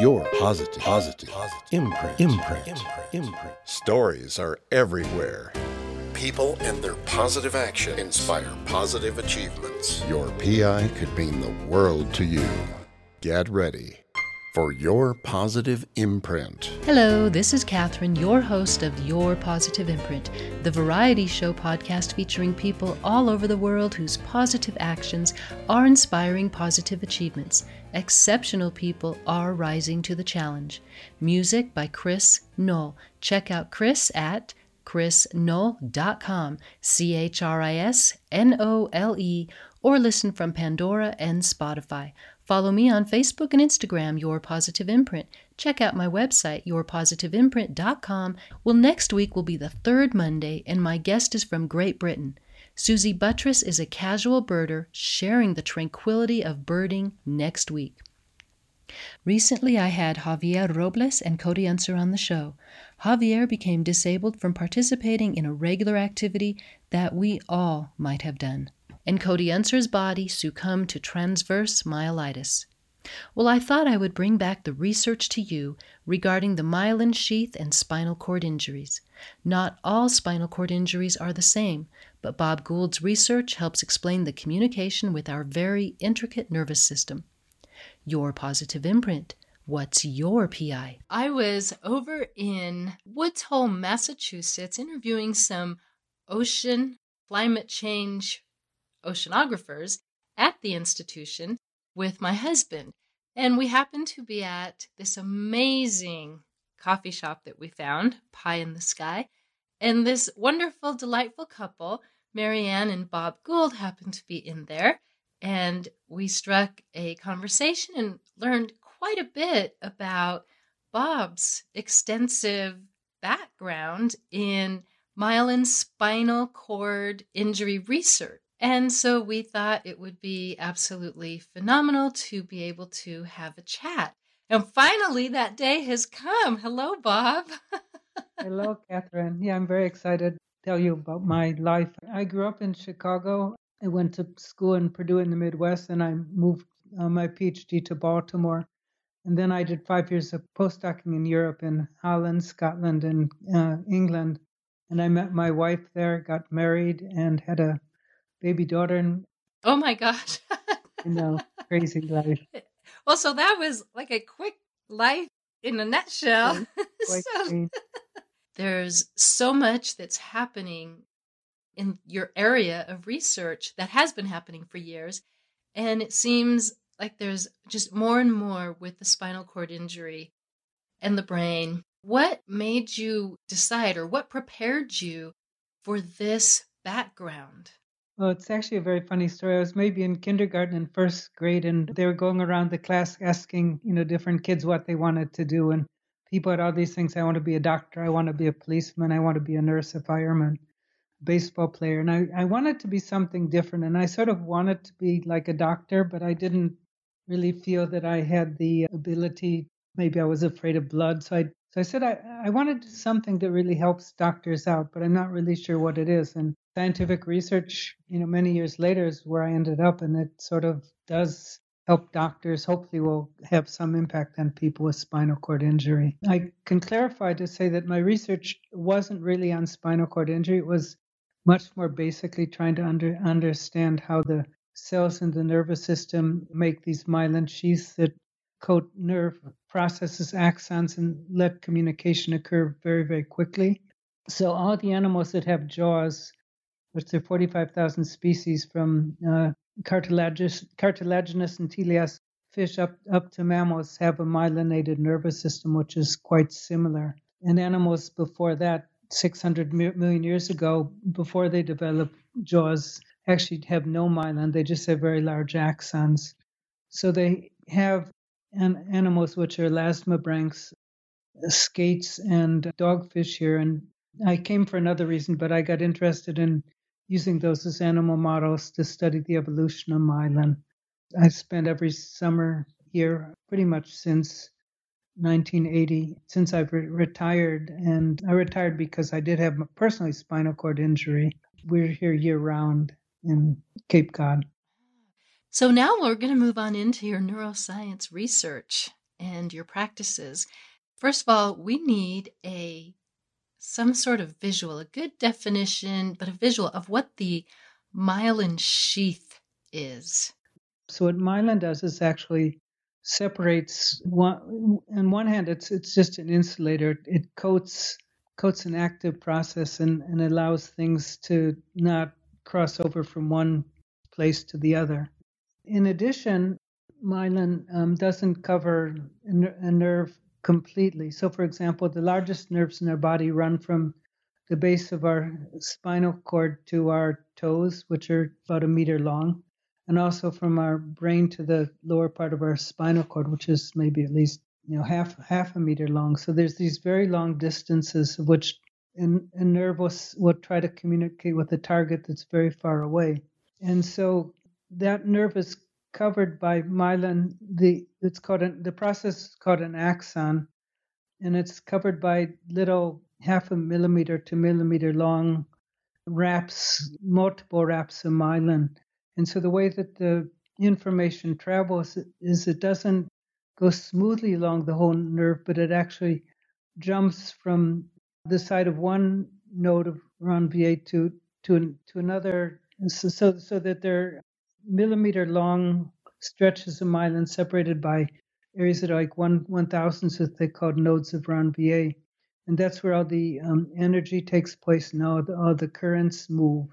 your positive, positive, positive imprint, imprint, imprint, imprint. Stories are everywhere. People and their positive action inspire positive achievements. Your PI could mean the world to you. Get ready for your positive imprint. Hello, this is Catherine, your host of Your Positive Imprint, the variety show podcast featuring people all over the world whose positive actions are inspiring positive achievements. Exceptional people are rising to the challenge. Music by Chris Nole. Check out Chris at chrisnole.com, C H R I S N O L E, or listen from Pandora and Spotify. Follow me on Facebook and Instagram, Your Positive Imprint. Check out my website, yourpositiveimprint.com. Well, next week will be the third Monday, and my guest is from Great Britain. Susie Buttress is a casual birder sharing the tranquility of birding next week. Recently, I had Javier Robles and Cody Unser on the show. Javier became disabled from participating in a regular activity that we all might have done and Cody Unser's body succumbed to transverse myelitis. Well, I thought I would bring back the research to you regarding the myelin sheath and spinal cord injuries. Not all spinal cord injuries are the same, but Bob Gould's research helps explain the communication with our very intricate nervous system. Your positive imprint. What's your PI? I was over in Woods Hole, Massachusetts, interviewing some ocean climate change oceanographers at the institution with my husband. And we happened to be at this amazing coffee shop that we found, Pie in the Sky. And this wonderful, delightful couple, Marianne and Bob Gould, happened to be in there. And we struck a conversation and learned quite a bit about Bob's extensive background in myelin spinal cord injury research. And so we thought it would be absolutely phenomenal to be able to have a chat. And finally, that day has come. Hello, Bob. Hello, Catherine. Yeah, I'm very excited to tell you about my life. I grew up in Chicago. I went to school in Purdue in the Midwest, and I moved uh, my PhD to Baltimore. And then I did five years of postdocing in Europe, in Holland, Scotland, and uh, England. And I met my wife there, got married, and had a baby daughter and oh my gosh. You know crazy life. Eh, well so that was like a quick life in a nutshell. So, there's so much that's happening in your area of research that has been happening for years and it seems like there's just more and more with the spinal cord injury and the brain. What made you decide or what prepared you for this background well, it's actually a very funny story. I was maybe in kindergarten and first grade, and they were going around the class asking, you know, different kids what they wanted to do. And people had all these things. I want to be a doctor. I want to be a policeman. I want to be a nurse, a fireman, a baseball player. And I, I wanted to be something different. And I sort of wanted to be like a doctor, but I didn't really feel that I had the ability. Maybe I was afraid of blood. So I, so I said I, I wanted something that really helps doctors out, but I'm not really sure what it is. And scientific research, you know, many years later is where I ended up, and it sort of does help doctors. Hopefully, will have some impact on people with spinal cord injury. I can clarify to say that my research wasn't really on spinal cord injury. It was much more basically trying to under, understand how the cells in the nervous system make these myelin sheaths that coat nerve processes axons and let communication occur very very quickly so all the animals that have jaws which are 45,000 species from uh, cartilaginous, cartilaginous and teleost fish up, up to mammals have a myelinated nervous system, which is quite similar. And animals before that, 600 million years ago, before they developed jaws, actually have no myelin. They just have very large axons. So they have an, animals which are elasmobranchs, skates, and dogfish here. And I came for another reason, but I got interested in using those as animal models to study the evolution of myelin. I spent every summer here pretty much since 1980, since I've re- retired. And I retired because I did have personally spinal cord injury. We're here year round in Cape Cod. So now we're going to move on into your neuroscience research. and your practices. First of all, we need a some sort of visual, a good definition, but a visual of what the myelin sheath is. So what myelin does is actually separates one on one hand it's it's just an insulator it coats coats an active process and, and allows things to not cross over from one place to the other in addition myelin um, doesn't cover a nerve completely so for example the largest nerves in our body run from the base of our spinal cord to our toes which are about a meter long and also from our brain to the lower part of our spinal cord, which is maybe at least you know half half a meter long. So there's these very long distances of which a, nerve will, will try to communicate with a target that's very far away, and so that nerve is covered by myelin. The it's called an, the process is called an axon, and it's covered by little half a millimeter to millimeter long wraps, multiple wraps of myelin. And so the way that the information travels is it doesn't go smoothly along the whole nerve, but it actually jumps from the side of one node of Ranvier to to to another, so so, so that they're millimeter long stretches of myelin separated by areas that are like one one thousandth that they called nodes of Ranvier, and that's where all the um, energy takes place and all the, all the currents move.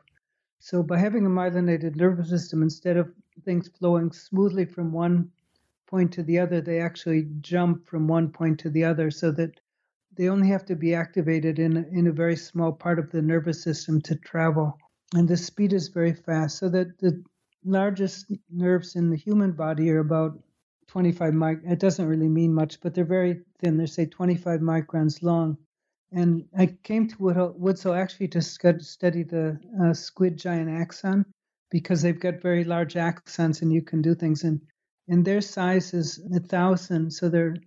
So by having a myelinated nervous system, instead of things flowing smoothly from one point to the other, they actually jump from one point to the other so that they only have to be activated in, in a very small part of the nervous system to travel. And the speed is very fast, so that the largest nerves in the human body are about 25 mic. It doesn't really mean much, but they're very thin. They're say 25 microns long. And I came to Woods actually to study the uh, squid giant axon because they've got very large axons and you can do things. And, and their size is a thousand, so they're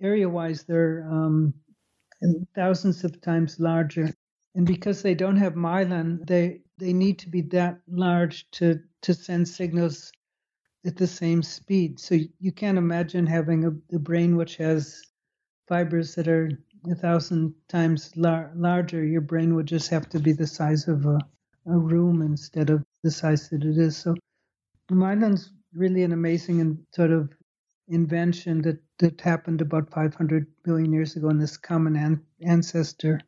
area wise, they're um, thousands of times larger. And because they don't have myelin, they, they need to be that large to, to send signals at the same speed. So you can't imagine having a, a brain which has fibers that are a thousand times lar- larger, your brain would just have to be the size of a, a room instead of the size that it is. So myelin's really an amazing and sort of invention that, that happened about 500 billion years ago in this common an- ancestor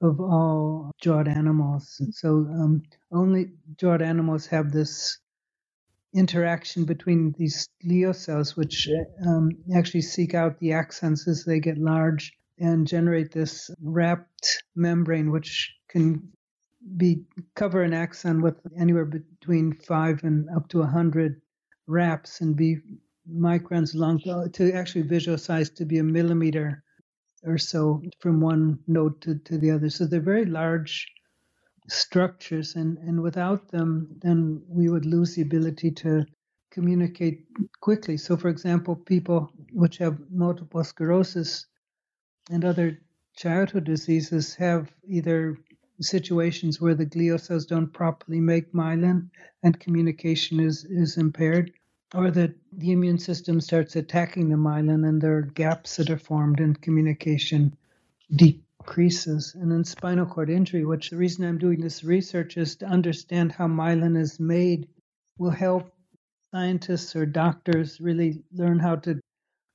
of all jawed animals. So um, only jawed animals have this interaction between these glial cells, which um, actually seek out the axons as they get large and generate this wrapped membrane, which can be cover an axon with anywhere between five and up to a hundred wraps and be microns long to actually visual size to be a millimeter or so from one node to, to the other. So they're very large structures and, and without them then we would lose the ability to communicate quickly. So for example, people which have multiple sclerosis and other childhood diseases have either situations where the glial cells don't properly make myelin and communication is, is impaired, or that the immune system starts attacking the myelin and there are gaps that are formed and communication decreases. And then spinal cord injury, which the reason I'm doing this research is to understand how myelin is made, will help scientists or doctors really learn how to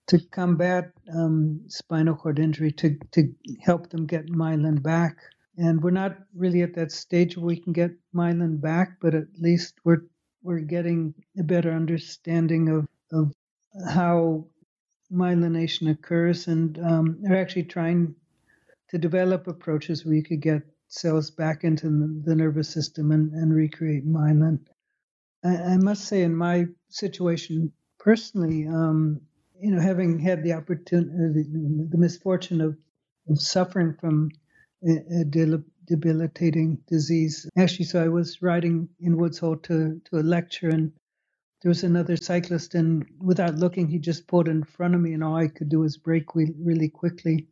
to combat um, spinal cord injury to, to help them get myelin back. And we're not really at that stage where we can get myelin back, but at least we're we're getting a better understanding of, of how myelination occurs, and um, are actually trying to develop approaches where you could get cells back into the, nervous system and, and recreate myelin. I, I, must say, in my situation personally, um, you know, having had the opportunity, the, the misfortune of, of suffering from a, a debilitating disease. Actually, so I was riding in Woods Hole to, to a lecture, and there was another cyclist, and without looking, he just pulled in front of me, and all I could do was brake really quickly.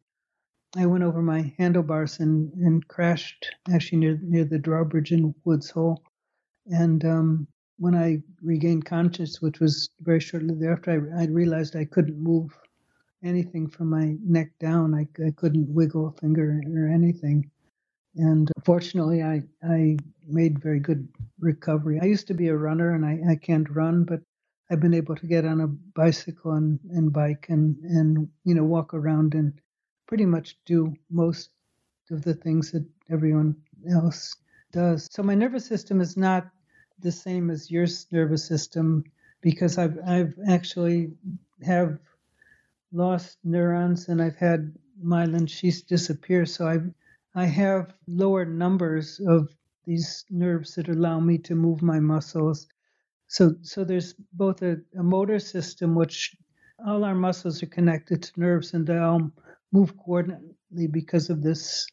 I went over my handlebars and, and crashed actually near near the drawbridge in Woods Hole, and um, when I regained consciousness, which was very shortly thereafter, I, I realized I couldn't move anything from my neck down. I, I couldn't wiggle a finger or anything. And fortunately, I, I made very good recovery. I used to be a runner and I, I can't run, but I've been able to get on a bicycle and, and bike and, and, you know, walk around and pretty much do most of the things that everyone else does. So my nervous system is not the same as your nervous system because I've I've actually have lost neurons and I've had myelin sheaths disappear. So I I have lower numbers of these nerves that allow me to move my muscles. So so there's both a, a motor system which all our muscles are connected to nerves and they all move coordinately because of this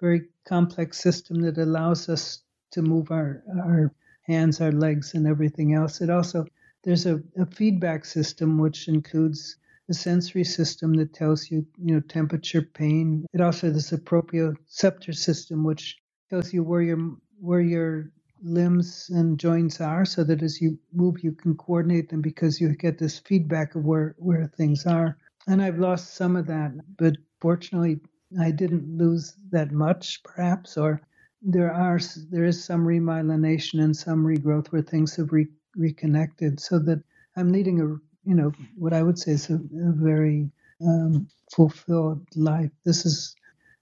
very complex system that allows us to move our our hands, our legs, and everything else. It also there's a, a feedback system which includes a sensory system that tells you, you know, temperature, pain. It also there's a proprioceptor system which tells you where your where your limbs and joints are, so that as you move, you can coordinate them because you get this feedback of where where things are. And I've lost some of that, but fortunately, I didn't lose that much, perhaps, or there are there is some remyelination and some regrowth where things have re, reconnected, so that I'm leading a you know what I would say is a, a very um, fulfilled life. This is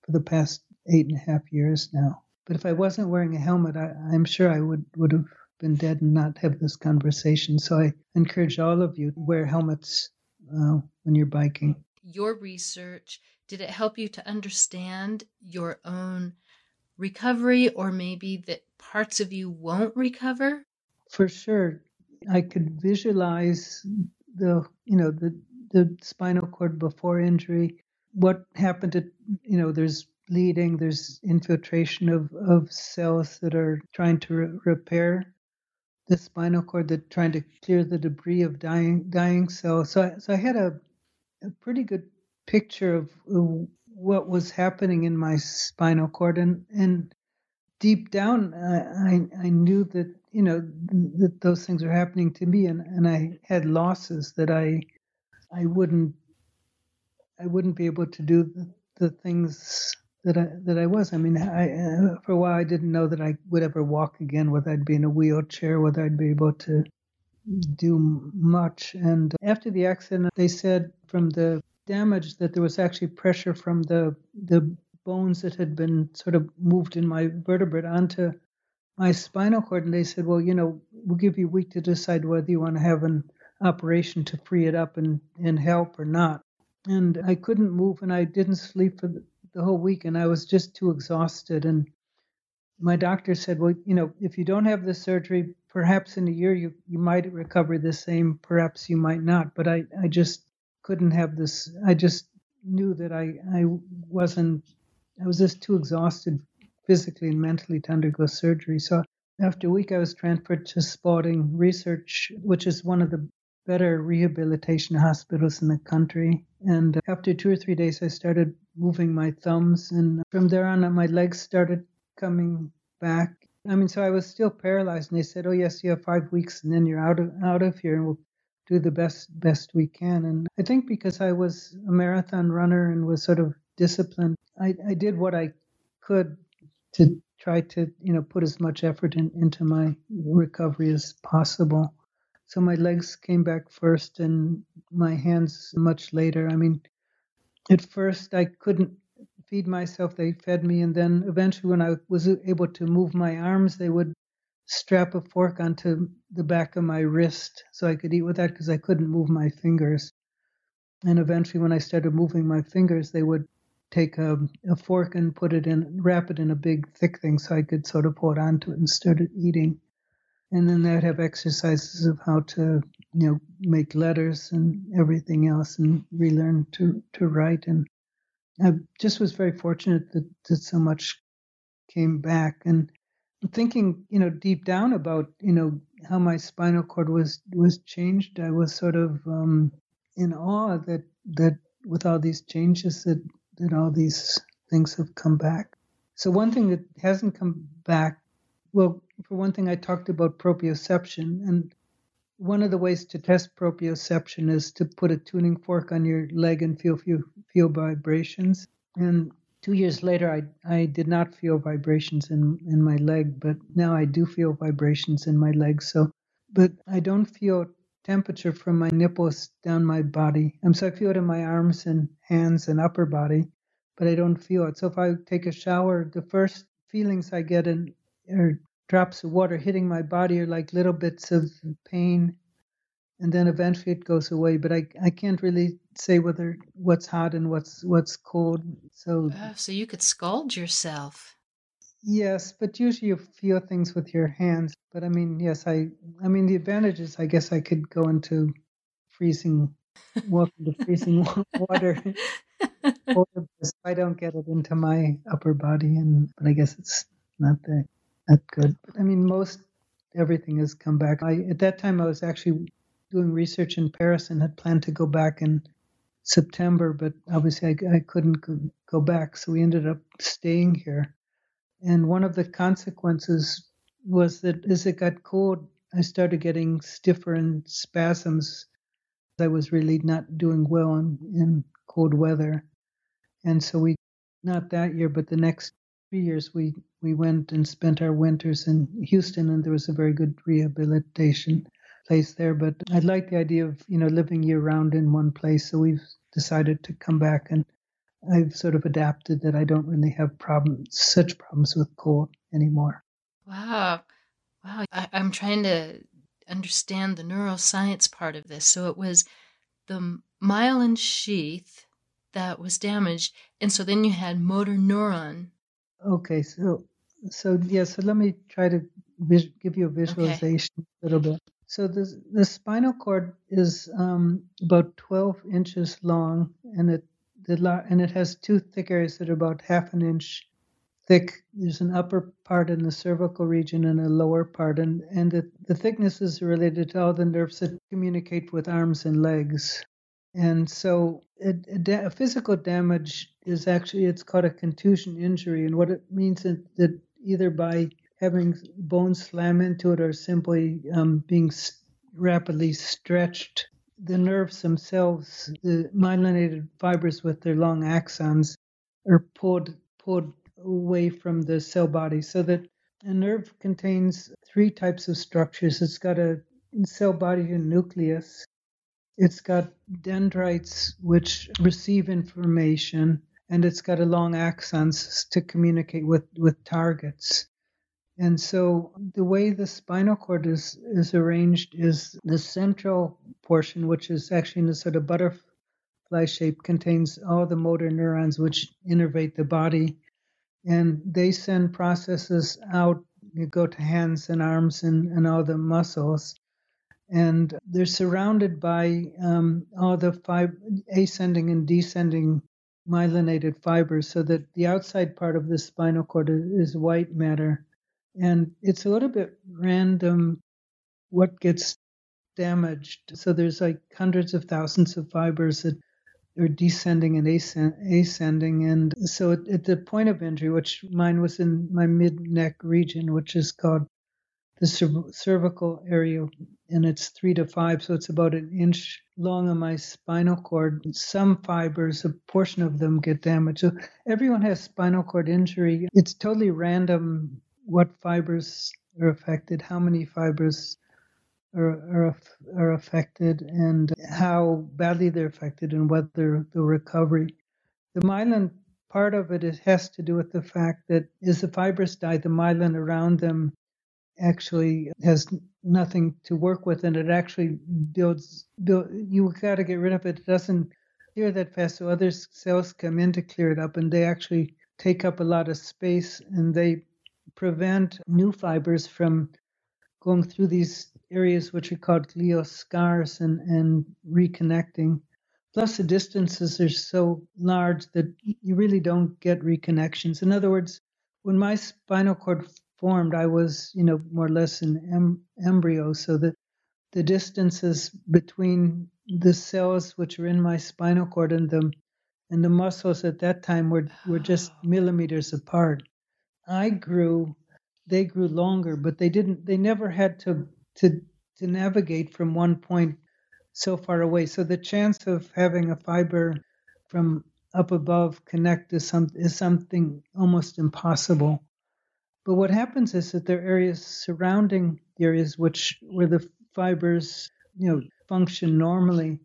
for the past eight and a half years now. But if I wasn't wearing a helmet, I, I'm sure I would would have been dead and not have this conversation. So I encourage all of you to wear helmets uh, when you're biking. Your research did it help you to understand your own recovery or maybe that parts of you won't recover? For sure. I could visualize the, you know, the, the spinal cord before injury, what happened to, you know, there's bleeding, there's infiltration of, of cells that are trying to re- repair the spinal cord, that trying to clear the debris of dying dying cells. So, so I had a, a pretty good picture of, of what was happening in my spinal cord and and deep down I I knew that you know that those things are happening to me and and I had losses that I I wouldn't I wouldn't be able to do the, the things that I that I was. I mean, I uh, for a while I didn't know that I would ever walk again, whether I'd be in a wheelchair, whether I'd be able to do much. And after the accident, they said from the damage that there was actually pressure from the the bones that had been sort of moved in my vertebrae onto my spinal cord and they said well you know we'll give you a week to decide whether you want to have an operation to free it up and and help or not and i couldn't move and i didn't sleep for the, whole week and i was just too exhausted and my doctor said well you know if you don't have the surgery perhaps in a year you you might recover the same perhaps you might not but i i just couldn't have this. I just knew that I, I wasn't, I was just too exhausted physically and mentally to undergo surgery. So after a week, I was transferred to Spaulding Research, which is one of the better rehabilitation hospitals in the country. And after two or three days, I started moving my thumbs. And from there on, my legs started coming back. I mean, so I was still paralyzed. And they said, oh, yes, you have five weeks and then you're out of, out of here and we'll do the best best we can. And I think because I was a marathon runner and was sort of disciplined, I, I did what I could to try to you know put as much effort in, into my recovery as possible. So my legs came back first, and my hands much later. I mean, at first I couldn't feed myself; they fed me, and then eventually, when I was able to move my arms, they would strap a fork onto the back of my wrist so I could eat with that because I couldn't move my fingers. And eventually, when I started moving my fingers, they would take a, a fork and put it in, wrap it in a big thick thing so I could sort of hold on to it and start eating. And then they'd have exercises of how to, you know, make letters and everything else and relearn to, to write. And I just was very fortunate that, that so much came back. And thinking, you know, deep down about, you know, how my spinal cord was was changed, I was sort of um, in awe that that with all these changes that that all these things have come back. So one thing that hasn't come back, well, for one thing, I talked about proprioception, and one of the ways to test proprioception is to put a tuning fork on your leg and feel feel, feel vibrations. And two years later, I I did not feel vibrations in in my leg, but now I do feel vibrations in my leg. So, but I don't feel temperature from my nipples down my body. I'm so I feel it in my arms and hands and upper body, but I don't feel it. So if I take a shower, the first feelings I get in are drops of water hitting my body are like little bits of pain and then eventually it goes away but i i can't really say whether what's hot and what's what's cold so oh, so you could scald yourself yes but usually you feel things with your hands but i mean yes i i mean the advantage is i guess i could go into freezing walk into freezing water i don't get it into my upper body and but i guess it's not that that good. But I mean, most everything has come back. I at that time I was actually doing research in Paris and had planned to go back in September, but obviously I, I couldn't go, go back, so we ended up staying here. And one of the consequences was that as it got cold, I started getting stiffer and spasms. I was really not doing well in, in cold weather. And so we, not that year, but the next three years, we, we went and spent our winters in Houston, and there was a very good rehabilitation place there. But I like the idea of you know living year round in one place, so we've decided to come back, and I've sort of adapted that I don't really have problems, such problems with cold anymore. Wow, wow! I, I'm trying to understand the neuroscience part of this. So it was the myelin sheath that was damaged, and so then you had motor neuron Okay, so so yeah, so let me try to vis- give you a visualization okay. a little bit. So the the spinal cord is um, about 12 inches long, and it the and it has two thick areas that are about half an inch thick. There's an upper part in the cervical region and a lower part, and and the, the thickness is related to all the nerves that communicate with arms and legs. And so a, a, a, physical damage is actually it's called a contusion injury, and what it means is that either by having bones slam into it or simply um, being rapidly stretched, the nerves themselves, the myelinated fibers with their long axons, are pulled pulled away from the cell body, so that a nerve contains three types of structures. It's got a cell body and nucleus, it's got dendrites which receive information, and it's got a long axons to communicate with, with targets. And so the way the spinal cord is, is arranged is the central portion, which is actually in a sort of butterfly shape, contains all the motor neurons which innervate the body. And they send processes out, you go to hands and arms and, and all the muscles. And they're surrounded by um, all the fib- ascending and descending myelinated fibers, so that the outside part of the spinal cord is, is white matter, and it's a little bit random what gets damaged. So there's like hundreds of thousands of fibers that are descending and ascending, and so at, the point of injury, which mine was in my mid neck region, which is called the cervical area and it's three to five, so it's about an inch long on my spinal cord. Some fibers, a portion of them get damaged. So everyone has spinal cord injury. It's totally random what fibers are affected, how many fibers are, are, are affected, and how badly they're affected, and whether the recovery. The myelin part of it, it has to do with the fact that as the fibers die, the myelin around them actually has nothing to work with and it actually builds build you got to get rid of it it doesn't clear that fast so other cells come in to clear it up and they actually take up a lot of space and they prevent new fibers from going through these areas which are called glial scars and, and reconnecting plus the distances are so large that you really don't get reconnections in other words when my spinal cord formed, I was, you know, more or less an em- embryo. So that the distances between the cells which are in my spinal cord and the and the muscles at that time were were just millimeters apart. I grew, they grew longer, but they didn't. They never had to to to navigate from one point so far away. So the chance of having a fiber from up above connect is, some, is something almost impossible. But what happens is that there are areas surrounding the areas which where the fibers, you know, function normally.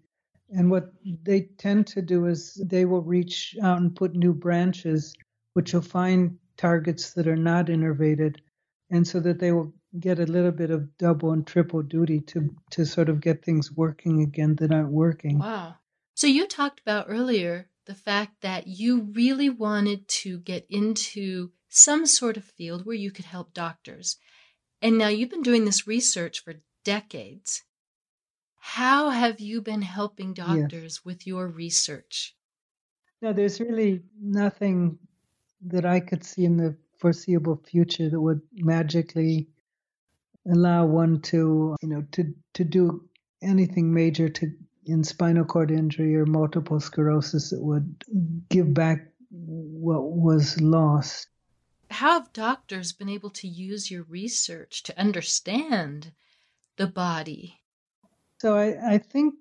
And what they tend to do is they will reach out and put new branches, which will find targets that are not innervated, and so that they will get a little bit of double and triple duty to to sort of get things working again that aren't working. Wow. So you talked about earlier the fact that you really wanted to get into some sort of field where you could help doctors. And now you've been doing this research for decades. How have you been helping doctors yes. with your research? No, there's really nothing that I could see in the foreseeable future that would magically allow one to, you know, to to do anything major to in spinal cord injury or multiple sclerosis that would give back what was lost. How have doctors been able to use your research to understand the body? So I, I think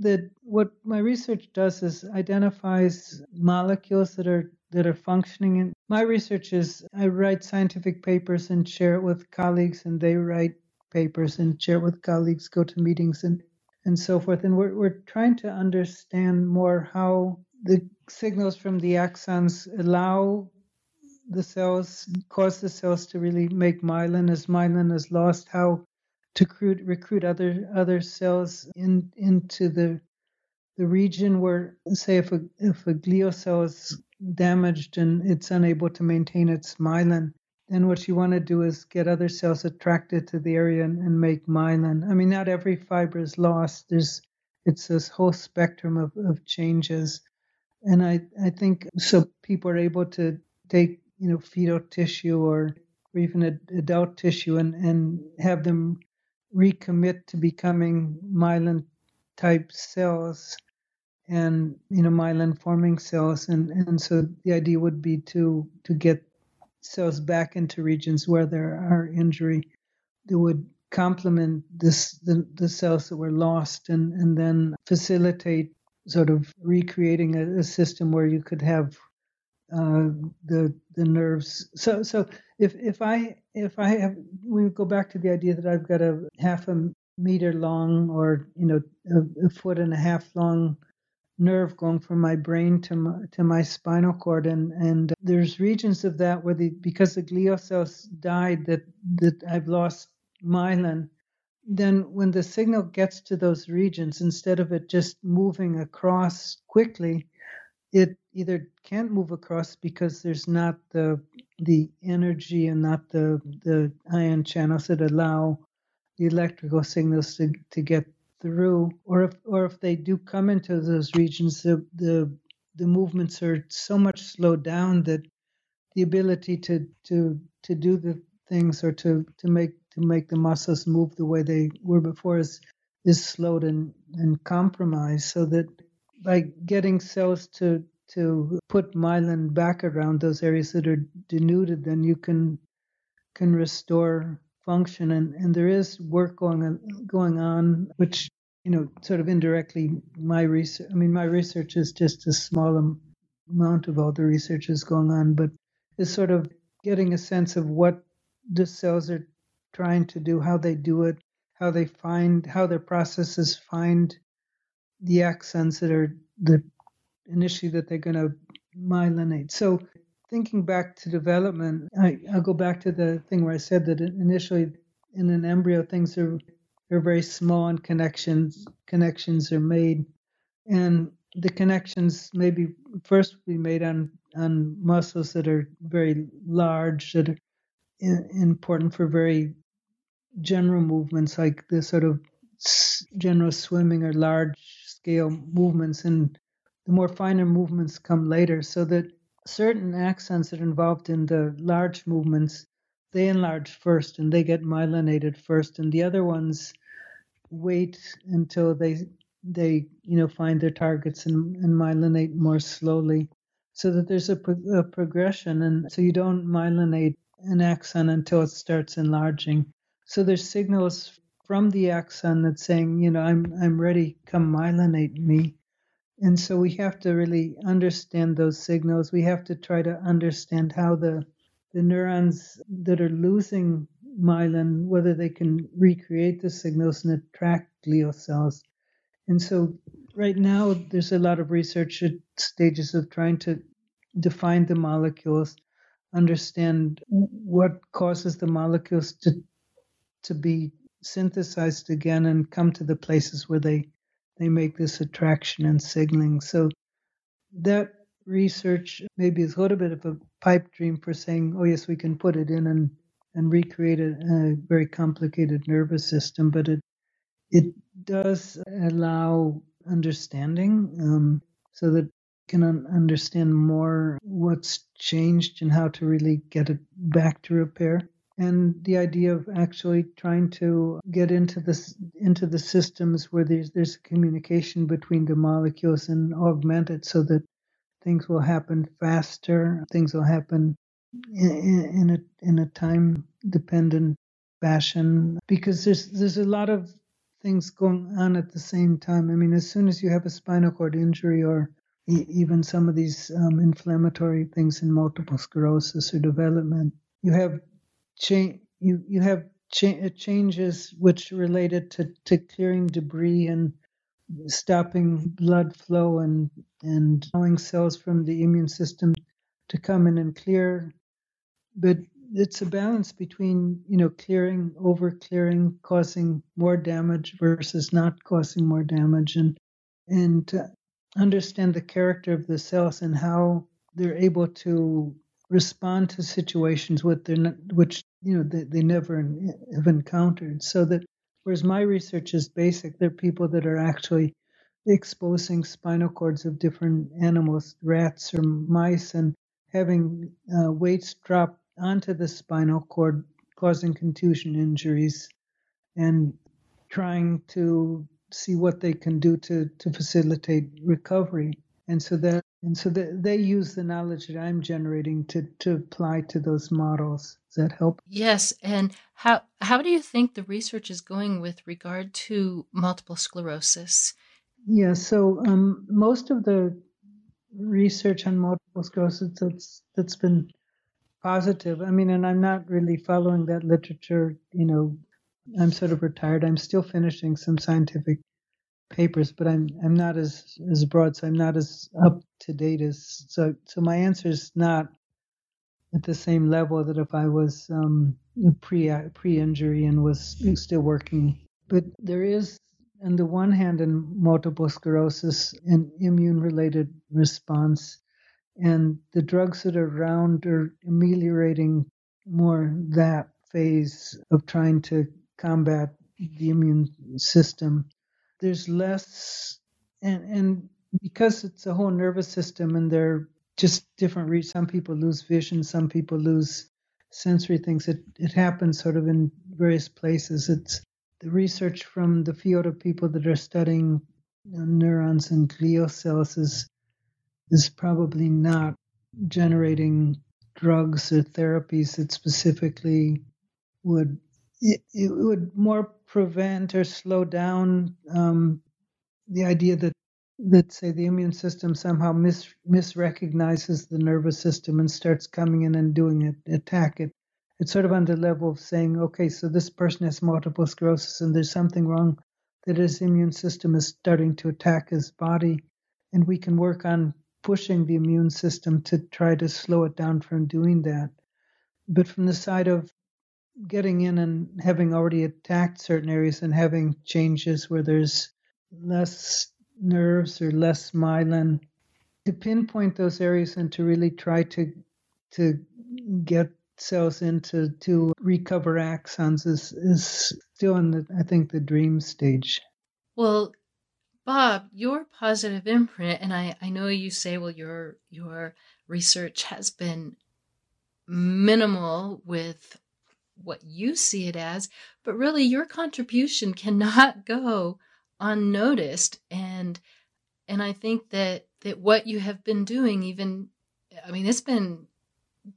that what my research does is identifies molecules that are that are functioning and my research is I write scientific papers and share it with colleagues and they write papers and share it with colleagues go to meetings and and so forth. And we're, we're trying to understand more how the signals from the axons allow the cells cause the cells to really make myelin as myelin is lost how to recruit, recruit other other cells in into the the region where say if a if a glial cell is damaged and it's unable to maintain its myelin then what you want to do is get other cells attracted to the area and, and make myelin. I mean not every fiber is lost. There's it's this whole spectrum of, of changes. And i i think so people are able to take you know fetal tissue or or even adult tissue and, and have them recommit to becoming myelin type cells and you know myelin forming cells and and so the idea would be to to get cells back into regions where there are injury that would complement this the, the cells that were lost and and then facilitate sort of recreating a, a system where you could have uh, the the nerves. So so if if I if I have we go back to the idea that I've got a half a meter long or you know a, a foot and a half long nerve going from my brain to my, to my spinal cord. And and uh, there's regions of that where the because the glial cells died that that I've lost myelin then when the signal gets to those regions instead of it just moving across quickly it either can't move across because there's not the the energy and not the the ion channels that allow the electrical signals to, to get through or if or if they do come into those regions the the the movements are so much slowed down that the ability to to to do the things or to to make to make the muscles move the way they were before is is slowed and and compromised so that by getting cells to to put myelin back around those areas that are denuded, then you can can restore function. And, and there is work going on going on, which you know, sort of indirectly, my research. I mean, my research is just a small amount of all the research is going on, but is sort of getting a sense of what the cells are trying to do, how they do it, how they find, how their processes find the axons that are the initially that they're going to myelinate. So thinking back to development, I, I'll go back to the thing where I said that initially in an embryo things are are very small and connections connections are made, and the connections maybe first be made on on muscles that are very large that are important for very general movements like the sort of general swimming or large scale movements. And the more finer movements come later, so that certain axons that are involved in the large movements, they enlarge first and they get myelinated first, and the other ones wait until they they you know find their targets and, and myelinate more slowly, so that there's a, a progression, and so you don't myelinate an axon until it starts enlarging. So there's signals from the axon that's saying, you know, I'm I'm ready, come myelinate me. And so we have to really understand those signals. We have to try to understand how the the neurons that are losing myelin, whether they can recreate the signals and attract glial cells. And so right now there's a lot of research at stages of trying to define the molecules, understand what causes the molecules to to be synthesized again and come to the places where they they make this attraction and signaling. So that research maybe is a little bit of a pipe dream for saying, oh yes, we can put it in and and recreate a, a very complicated nervous system, but it it does allow understanding um, so that can un- understand more what's changed and how to really get it back to repair and the idea of actually trying to get into this into the systems where there's there's communication between the molecules and augment it so that things will happen faster things will happen in, in a in a time dependent fashion. Because there's there's a lot of things going on at the same time. I mean as soon as you have a spinal cord injury or even some of these um, inflammatory things in multiple sclerosis or development you have change you you have cha- uh, changes which related to, to clearing debris and stopping blood flow and and allowing cells from the immune system to come in and clear. But it's a balance between you know clearing over clearing causing more damage versus not causing more damage. And and to understand the character of the cells and how they're able to respond to situations with their, which you know they, they never have encountered. So that whereas my research is basic, there are people that are actually exposing spinal cords of different animals, rats or mice, and having uh, weights drop onto the spinal cord, causing contusion injuries, and trying to see what they can do to, to facilitate recovery. And so that and so the, they use the knowledge that I'm generating to, to apply to those models. Does that help? Yes. And how how do you think the research is going with regard to multiple sclerosis? Yeah. So um, most of the research on multiple sclerosis that's that's been positive. I mean, and I'm not really following that literature. You know, I'm sort of retired. I'm still finishing some scientific papers, but I'm I'm not as as broad, so I'm not as up to date as so. So my answer is not at the same level that if I was um, pre pre injury and was still working. But there is, on the one hand, in multiple sclerosis, an immune related response, and the drugs that are around are ameliorating more that phase of trying to combat the immune system there's less and and because it's a whole nervous system and they're just different some people lose vision some people lose sensory things. It it happens sort of in various places. It's the research from the field of people that are studying neurons and glial cells is is probably not generating drugs or therapies that specifically would it, it would more prevent or slow down um, the idea that that say the immune system somehow mis misrecognizes the nervous system and starts coming in and doing it attack it. It's sort of on the level of saying okay so this person has multiple sclerosis and there's something wrong that his immune system is starting to attack his body and we can work on pushing the immune system to try to slow it down from doing that. But from the side of getting in and having already attacked certain areas and having changes where there's less nerves or less myelin to pinpoint those areas and to really try to to get cells into to recover axons is is still in the I think the dream stage. Well, Bob, your positive imprint, and I, I know you say, well, your your research has been minimal with what you see it as, but really your contribution cannot go unnoticed. And and I think that that what you have been doing, even I mean, it's been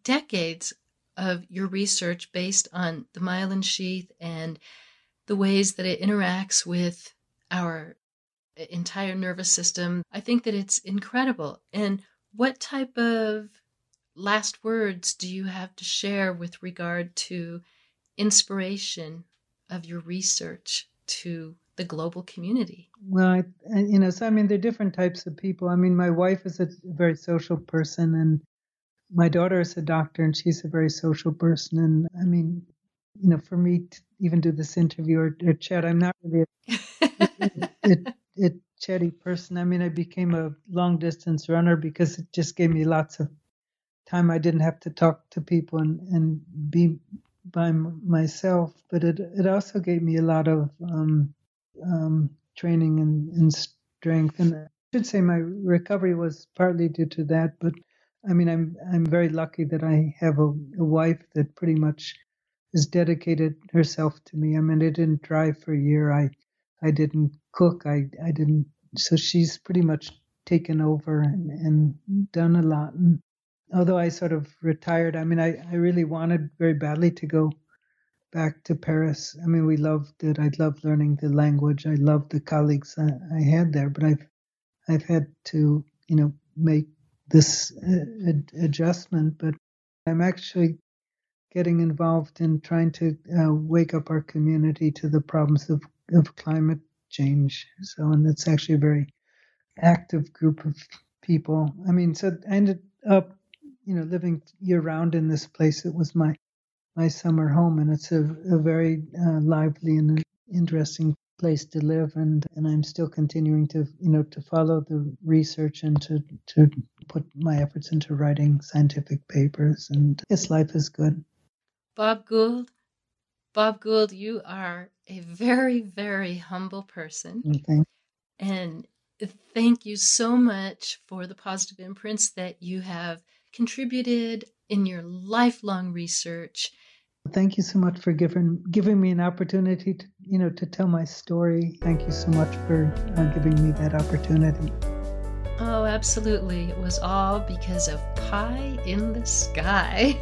decades of your research based on the myelin sheath and the ways that it interacts with our entire nervous system. I think that it's incredible. And what type of last words do you have to share with regard to inspiration of your research to the global community? Well, I, you know, so I mean, there are different types of people. I mean, my wife is a very social person, and my daughter is a doctor, and she's a very social person. And I mean, you know, for me to even do this interview or, or chat, I'm not really a, a, a, a chatty person. I mean, I became a long distance runner because it just gave me lots of time. I didn't have to talk to people and, and be by myself, but it it also gave me a lot of um, um, training and, and strength. And I should say my recovery was partly due to that. But I mean, I'm I'm very lucky that I have a, a wife that pretty much has dedicated herself to me. I mean, I didn't drive for a year. I I didn't cook. I I didn't. So she's pretty much taken over and, and done a lot. And although I sort of retired, I mean, I, I really wanted very badly to go back to Paris. I mean, we loved it. I loved learning the language. I loved the colleagues I, I had there, but I've I've had to, you know, make this uh, adjustment. But I'm actually getting involved in trying to uh, wake up our community to the problems of, of climate change. So, and it's actually a very active group of people. I mean, so I ended up, you know, living year round in this place. It was my my summer home, and it's a, a very uh, lively and interesting place to live. And, and I'm still continuing to you know to follow the research and to to put my efforts into writing scientific papers. And yes, life is good. Bob Gould, Bob Gould, you are a very very humble person. Okay. And thank you so much for the positive imprints that you have contributed in your lifelong research. Thank you so much for giving giving me an opportunity to you know to tell my story. Thank you so much for uh, giving me that opportunity. Oh, absolutely. It was all because of pie in the sky.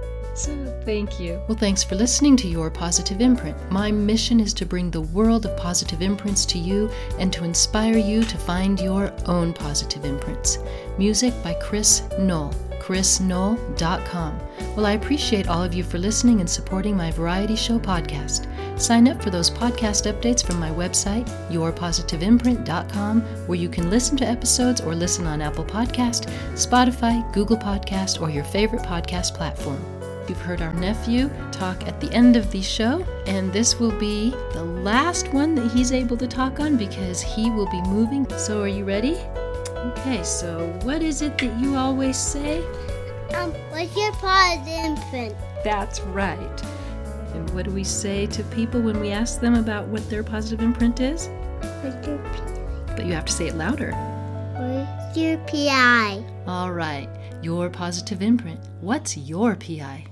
So, thank you. Well, thanks for listening to Your Positive Imprint. My mission is to bring the world of positive imprints to you and to inspire you to find your own positive imprints. Music by Chris Nole chrisnole.com. Well, I appreciate all of you for listening and supporting my variety show podcast. Sign up for those podcast updates from my website, yourpositiveimprint.com, where you can listen to episodes or listen on Apple Podcast, Spotify, Google Podcast, or your favorite podcast platform. You've heard our nephew talk at the end of the show, and this will be the last one that he's able to talk on because he will be moving. So, are you ready? Okay, so what is it that you always say? Um, what's your positive imprint? That's right. And what do we say to people when we ask them about what their positive imprint is? What's your PI? But you have to say it louder. What's your PI? All right, your positive imprint. What's your PI?